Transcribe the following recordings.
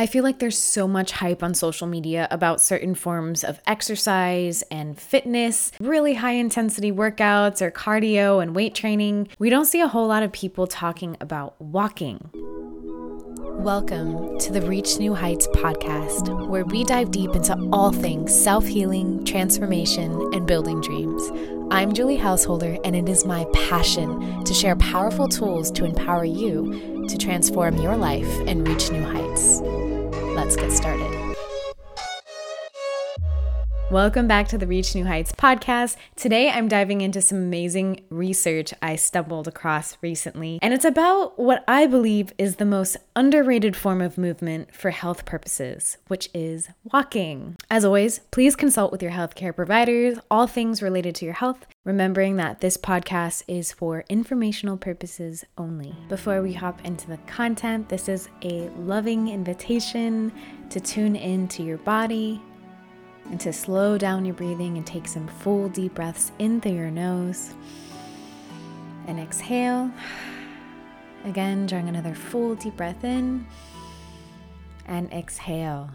I feel like there's so much hype on social media about certain forms of exercise and fitness, really high intensity workouts or cardio and weight training. We don't see a whole lot of people talking about walking. Welcome to the Reach New Heights podcast, where we dive deep into all things self healing, transformation, and building dreams. I'm Julie Householder, and it is my passion to share powerful tools to empower you to transform your life and reach new heights. Let's get started. Welcome back to the Reach New Heights podcast. Today I'm diving into some amazing research I stumbled across recently, and it's about what I believe is the most underrated form of movement for health purposes, which is walking. As always, please consult with your healthcare providers, all things related to your health, remembering that this podcast is for informational purposes only. Before we hop into the content, this is a loving invitation to tune in to your body and to slow down your breathing and take some full deep breaths in through your nose. And exhale. Again, drawing another full deep breath in and exhale.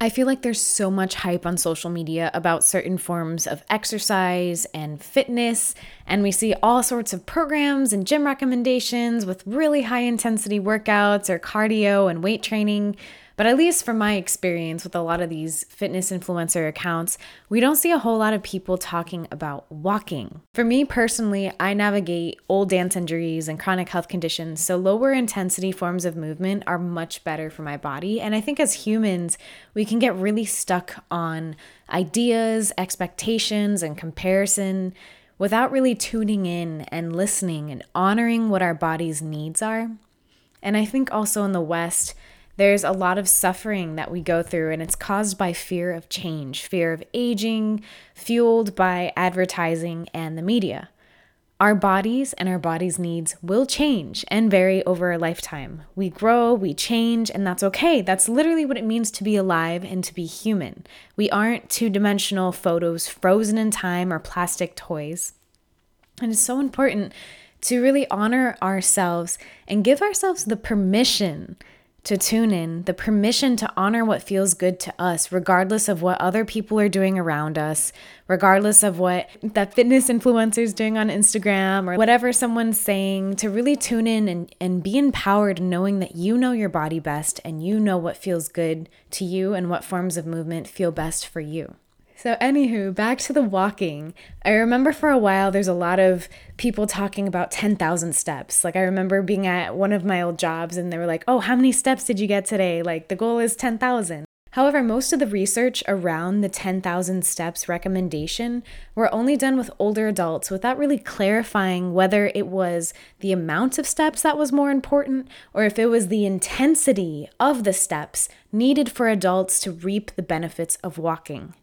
I feel like there's so much hype on social media about certain forms of exercise and fitness, and we see all sorts of programs and gym recommendations with really high intensity workouts or cardio and weight training. But at least from my experience with a lot of these fitness influencer accounts, we don't see a whole lot of people talking about walking. For me personally, I navigate old dance injuries and chronic health conditions, so lower intensity forms of movement are much better for my body. And I think as humans, we can get really stuck on ideas, expectations, and comparison without really tuning in and listening and honoring what our body's needs are. And I think also in the West, there's a lot of suffering that we go through, and it's caused by fear of change, fear of aging, fueled by advertising and the media. Our bodies and our bodies' needs will change and vary over a lifetime. We grow, we change, and that's okay. That's literally what it means to be alive and to be human. We aren't two dimensional photos frozen in time or plastic toys. And it's so important to really honor ourselves and give ourselves the permission to tune in, the permission to honor what feels good to us, regardless of what other people are doing around us, regardless of what that fitness influencer is doing on Instagram or whatever someone's saying, to really tune in and, and be empowered knowing that you know your body best and you know what feels good to you and what forms of movement feel best for you. So, anywho, back to the walking. I remember for a while there's a lot of people talking about 10,000 steps. Like, I remember being at one of my old jobs and they were like, oh, how many steps did you get today? Like, the goal is 10,000. However, most of the research around the 10,000 steps recommendation were only done with older adults without really clarifying whether it was the amount of steps that was more important or if it was the intensity of the steps needed for adults to reap the benefits of walking.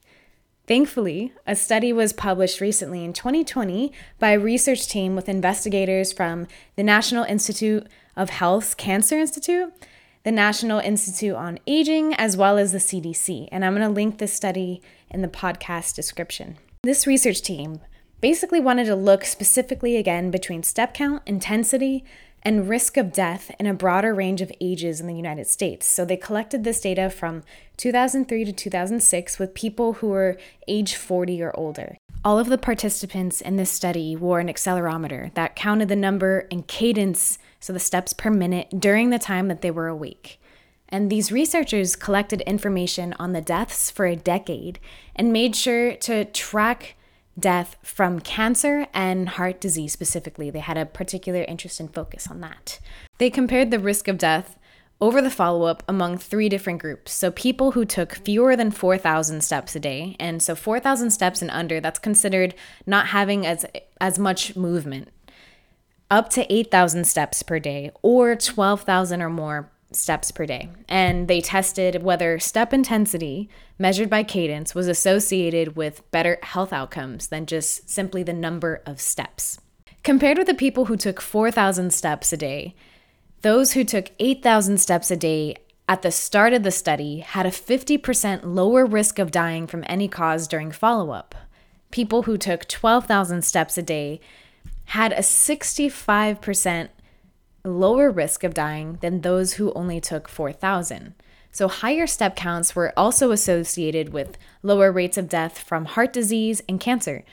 Thankfully, a study was published recently in 2020 by a research team with investigators from the National Institute of Health's Cancer Institute, the National Institute on Aging, as well as the CDC. And I'm going to link this study in the podcast description. This research team basically wanted to look specifically again between step count, intensity, and risk of death in a broader range of ages in the United States. So they collected this data from 2003 to 2006 with people who were age 40 or older. All of the participants in this study wore an accelerometer that counted the number and cadence, so the steps per minute, during the time that they were awake. And these researchers collected information on the deaths for a decade and made sure to track death from cancer and heart disease specifically. They had a particular interest and focus on that. They compared the risk of death over the follow up among three different groups. So, people who took fewer than 4,000 steps a day, and so 4,000 steps and under, that's considered not having as, as much movement, up to 8,000 steps per day, or 12,000 or more steps per day. And they tested whether step intensity measured by cadence was associated with better health outcomes than just simply the number of steps. Compared with the people who took 4,000 steps a day, those who took 8,000 steps a day at the start of the study had a 50% lower risk of dying from any cause during follow up. People who took 12,000 steps a day had a 65% lower risk of dying than those who only took 4,000. So, higher step counts were also associated with lower rates of death from heart disease and cancer.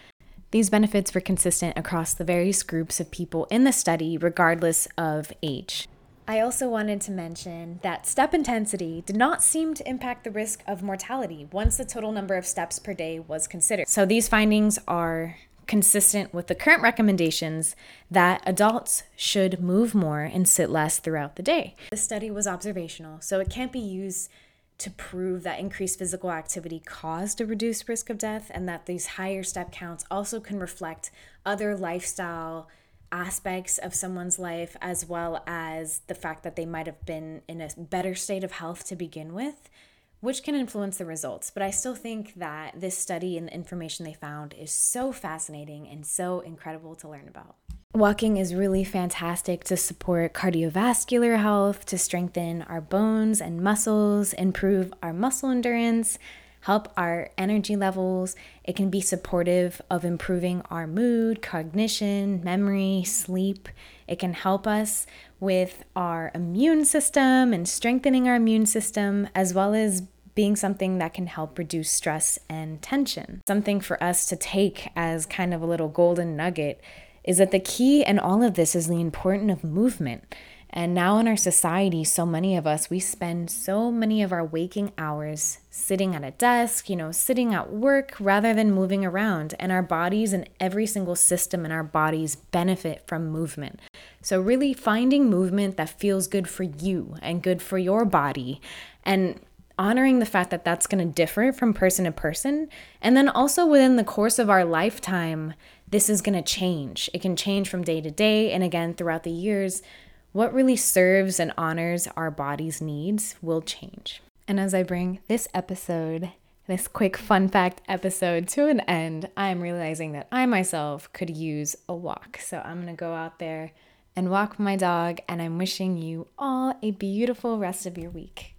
These benefits were consistent across the various groups of people in the study, regardless of age. I also wanted to mention that step intensity did not seem to impact the risk of mortality once the total number of steps per day was considered. So, these findings are consistent with the current recommendations that adults should move more and sit less throughout the day. This study was observational, so it can't be used to prove that increased physical activity caused a reduced risk of death and that these higher step counts also can reflect other lifestyle aspects of someone's life as well as the fact that they might have been in a better state of health to begin with which can influence the results. But I still think that this study and the information they found is so fascinating and so incredible to learn about. Walking is really fantastic to support cardiovascular health, to strengthen our bones and muscles, improve our muscle endurance, help our energy levels. It can be supportive of improving our mood, cognition, memory, sleep. It can help us with our immune system and strengthening our immune system, as well as being something that can help reduce stress and tension. Something for us to take as kind of a little golden nugget is that the key in all of this is the importance of movement. And now in our society, so many of us, we spend so many of our waking hours sitting at a desk, you know, sitting at work rather than moving around. And our bodies and every single system in our bodies benefit from movement. So, really finding movement that feels good for you and good for your body. And honoring the fact that that's going to differ from person to person. And then also within the course of our lifetime, this is going to change. It can change from day to day. And again, throughout the years, what really serves and honors our body's needs will change. And as I bring this episode, this quick fun fact episode to an end, I'm realizing that I myself could use a walk. So I'm to go out there and walk my dog. And I'm wishing you all a beautiful rest of your week.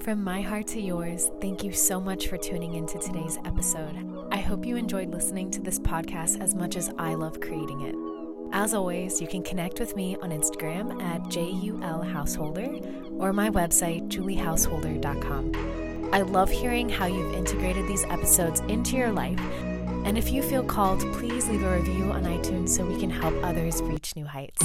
From my heart to yours, thank you so much for tuning into today's episode. I hope you enjoyed listening to this podcast as much as I love creating it. As always, you can connect with me on Instagram at JULHouseholder or my website, juliehouseholder.com. I love hearing how you've integrated these episodes into your life. And if you feel called, please leave a review on iTunes so we can help others reach new heights.